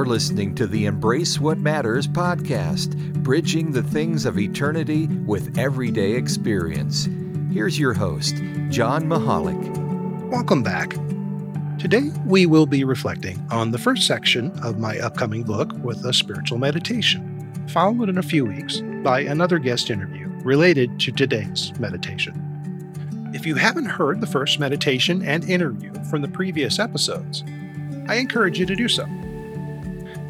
You're listening to the Embrace What Matters podcast, bridging the things of eternity with everyday experience. Here's your host, John Mahalik. Welcome back. Today, we will be reflecting on the first section of my upcoming book with a spiritual meditation, followed in a few weeks by another guest interview related to today's meditation. If you haven't heard the first meditation and interview from the previous episodes, I encourage you to do so.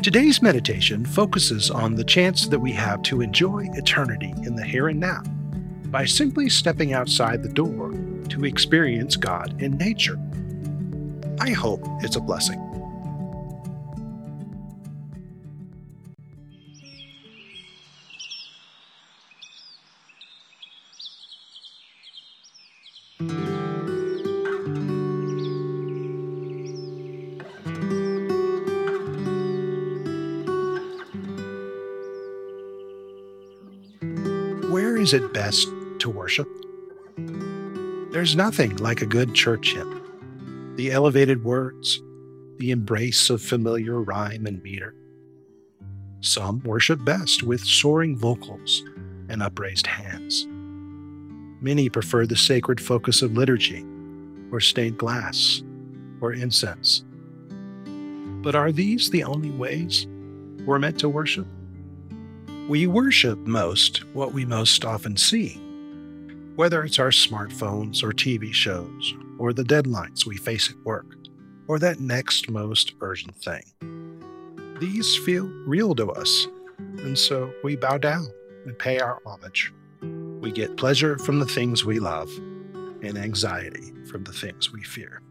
Today's meditation focuses on the chance that we have to enjoy eternity in the here and now by simply stepping outside the door to experience God in nature. I hope it's a blessing. Where is it best to worship? There's nothing like a good church hymn the elevated words, the embrace of familiar rhyme and meter. Some worship best with soaring vocals and upraised hands. Many prefer the sacred focus of liturgy, or stained glass, or incense. But are these the only ways we're meant to worship? We worship most what we most often see, whether it's our smartphones or TV shows or the deadlines we face at work, or that next most urgent thing. These feel real to us, and so we bow down and pay our homage. We get pleasure from the things we love and anxiety from the things we fear.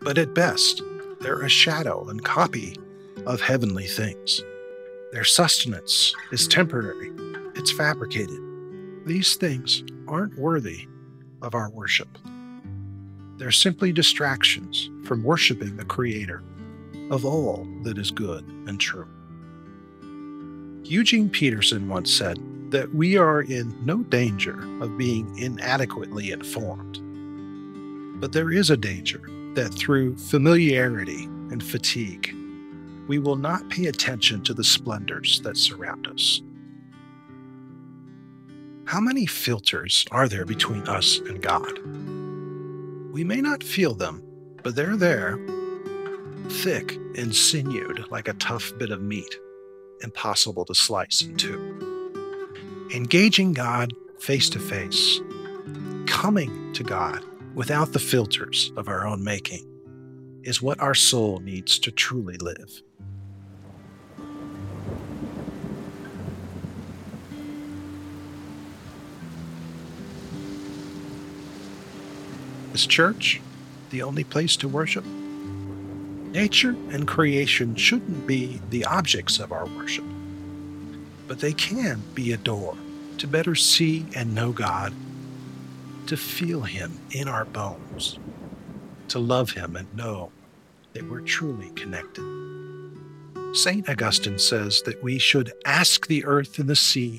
But at best, they're a shadow and copy of heavenly things. Their sustenance is temporary, it's fabricated. These things aren't worthy of our worship. They're simply distractions from worshiping the Creator of all that is good and true. Eugene Peterson once said that we are in no danger of being inadequately informed. But there is a danger that through familiarity and fatigue, we will not pay attention to the splendors that surround us. How many filters are there between us and God? We may not feel them, but they're there, thick and sinewed like a tough bit of meat, impossible to slice in two. Engaging God face to face, coming to God without the filters of our own making, is what our soul needs to truly live. Is church the only place to worship? Nature and creation shouldn't be the objects of our worship, but they can be a door to better see and know God, to feel Him in our bones, to love Him and know that we're truly connected. St. Augustine says that we should ask the earth and the sea,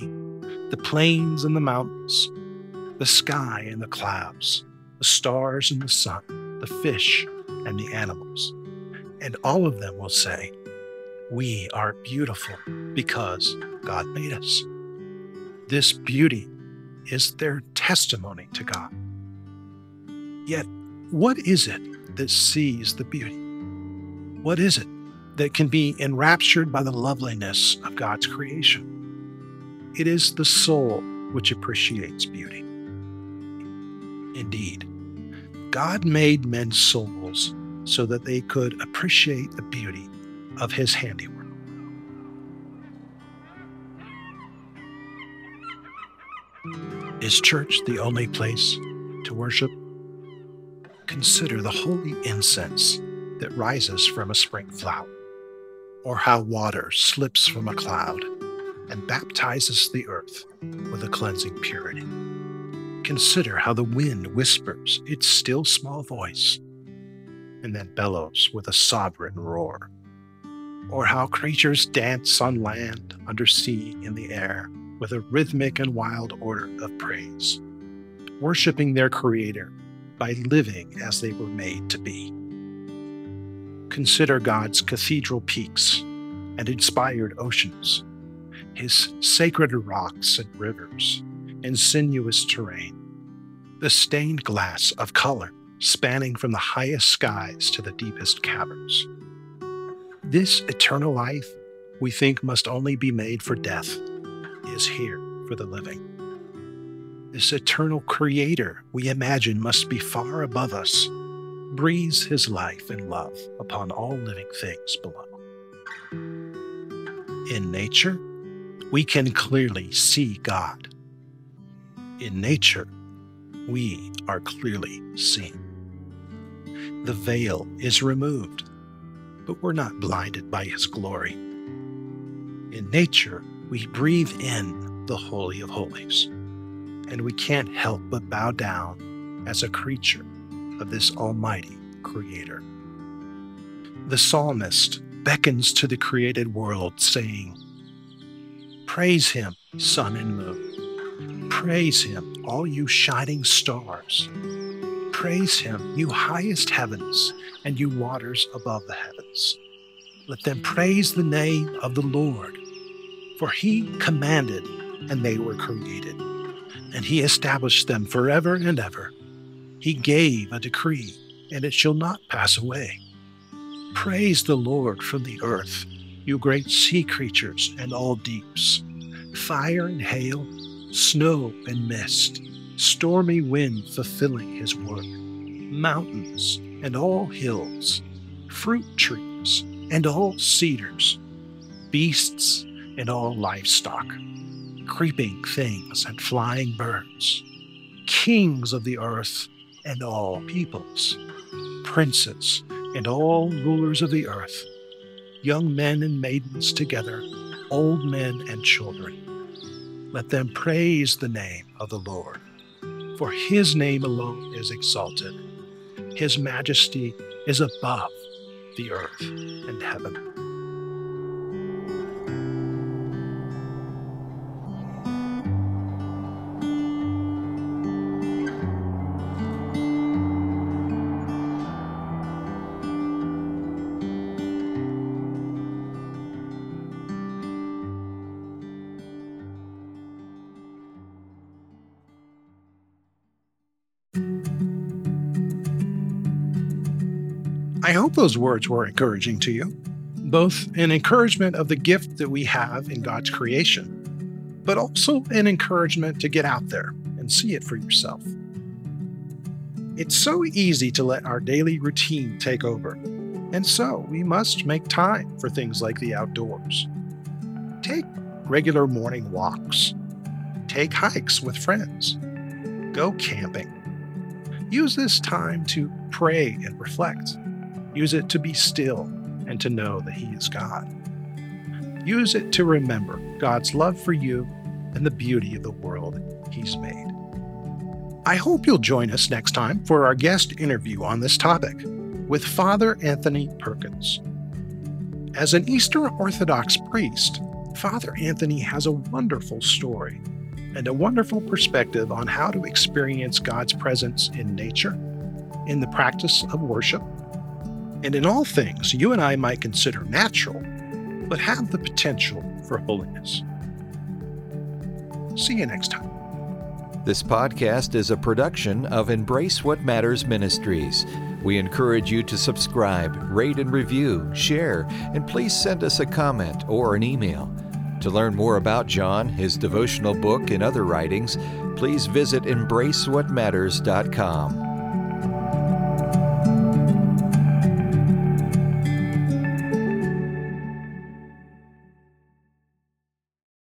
the plains and the mountains, the sky and the clouds the stars and the sun, the fish and the animals. And all of them will say, We are beautiful because God made us. This beauty is their testimony to God. Yet, what is it that sees the beauty? What is it that can be enraptured by the loveliness of God's creation? It is the soul which appreciates beauty. Indeed, God made men's souls so that they could appreciate the beauty of his handiwork. Is church the only place to worship? Consider the holy incense that rises from a spring flower, or how water slips from a cloud and baptizes the earth with a cleansing purity. Consider how the wind whispers its still small voice and then bellows with a sovereign roar, or how creatures dance on land, under sea, in the air, with a rhythmic and wild order of praise, worshiping their Creator by living as they were made to be. Consider God's cathedral peaks and inspired oceans, his sacred rocks and rivers, and sinuous terrain, the stained glass of color spanning from the highest skies to the deepest caverns. This eternal life we think must only be made for death is here for the living. This eternal creator we imagine must be far above us, breathes his life and love upon all living things below. In nature, we can clearly see God. In nature, we are clearly seen. The veil is removed, but we're not blinded by his glory. In nature, we breathe in the Holy of Holies, and we can't help but bow down as a creature of this Almighty Creator. The psalmist beckons to the created world, saying, Praise him, sun and moon. Praise him, all you shining stars. Praise him, you highest heavens, and you waters above the heavens. Let them praise the name of the Lord, for he commanded, and they were created, and he established them forever and ever. He gave a decree, and it shall not pass away. Praise the Lord from the earth, you great sea creatures and all deeps, fire and hail, snow and mist, stormy wind fulfilling his work, mountains and all hills, fruit trees and all cedars, beasts and all livestock, creeping things and flying birds, kings of the earth and all peoples, princes and all rulers of the earth, young men and maidens together, old men and children. Let them praise the name of the Lord, for his name alone is exalted. His majesty is above the earth and heaven. I hope those words were encouraging to you, both an encouragement of the gift that we have in God's creation, but also an encouragement to get out there and see it for yourself. It's so easy to let our daily routine take over, and so we must make time for things like the outdoors. Take regular morning walks, take hikes with friends, go camping. Use this time to pray and reflect Use it to be still and to know that He is God. Use it to remember God's love for you and the beauty of the world He's made. I hope you'll join us next time for our guest interview on this topic with Father Anthony Perkins. As an Eastern Orthodox priest, Father Anthony has a wonderful story and a wonderful perspective on how to experience God's presence in nature, in the practice of worship, and in all things you and I might consider natural, but have the potential for holiness. See you next time. This podcast is a production of Embrace What Matters Ministries. We encourage you to subscribe, rate and review, share, and please send us a comment or an email. To learn more about John, his devotional book, and other writings, please visit embracewhatmatters.com.